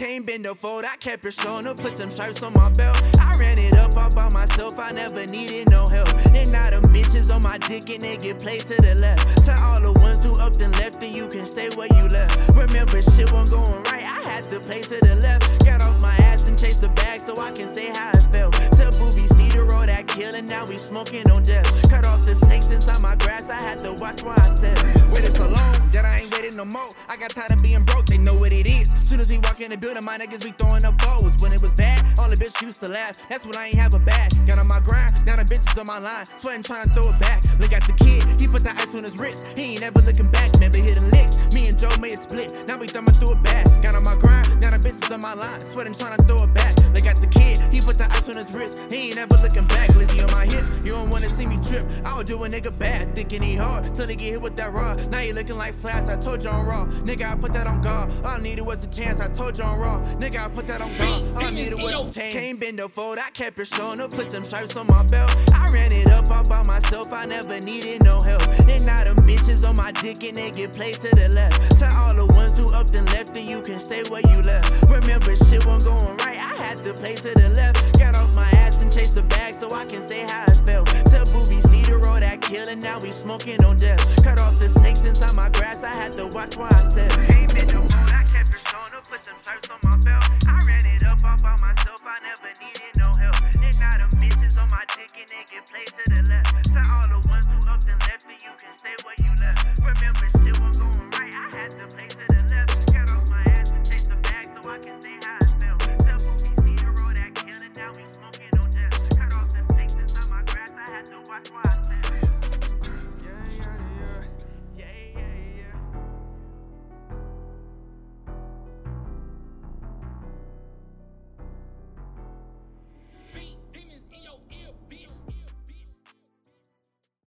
Can't bend the fold, I kept it strong to put them stripes on my belt. I ran it up all by myself, I never needed no help. And now them bitches on my dick and they get played to the left. To all the ones who up and left, and you can stay where you left. Remember, shit wasn't going right, I had to play to the left. Got off my ass and chased the bag so I can say how it felt. Tell Booby, the road that killing, now we smoking on death. Cut off the snakes inside my grass, I had to watch where I step. Waited so long no more. I got tired of being broke, they know what it is. Soon as we walk in the building, my niggas be throwing up foes. When it was bad, all the bitches used to laugh. That's when I ain't have a bag. Got on my grind, now the bitches on my line. Sweating, trying to throw it back. Look at the kid, he put the ice on his wrist. He ain't never looking back, remember hitting licks. Me and Joe made a split, now we thumbing through it back. Got on my grind, now the bitches on my line. Sweating, trying to throw it back. Look put the ice on his wrist. He ain't never looking back. Lizzie on my hip, you don't wanna see me trip. I would do a nigga bad, thinking he hard, till he get hit with that raw. Now he looking like flash, I told you I'm raw. Nigga, I put that on God. All I needed was a chance, I told you I'm raw. Nigga, I put that on God. All I needed was a chance. Can't bend the fold, I kept it strong to put them stripes on my belt. I ran it up all by myself, I never needed no help. And now them bitches on my dick and they get played to the left. To all the ones who up and left, and you can stay where you left. Remember, shit wasn't going right, I had to play to the I can say how it felt. Tell Booby, see the road that killing, now we smoking on death. Cut off the snakes inside my grass, I had to watch where I step. Ain't been no road, I kept to put them stripes on my belt. I ran it up all by myself, I never needed no help. And now them bitches on my dick and get played to the left. To all the Rock.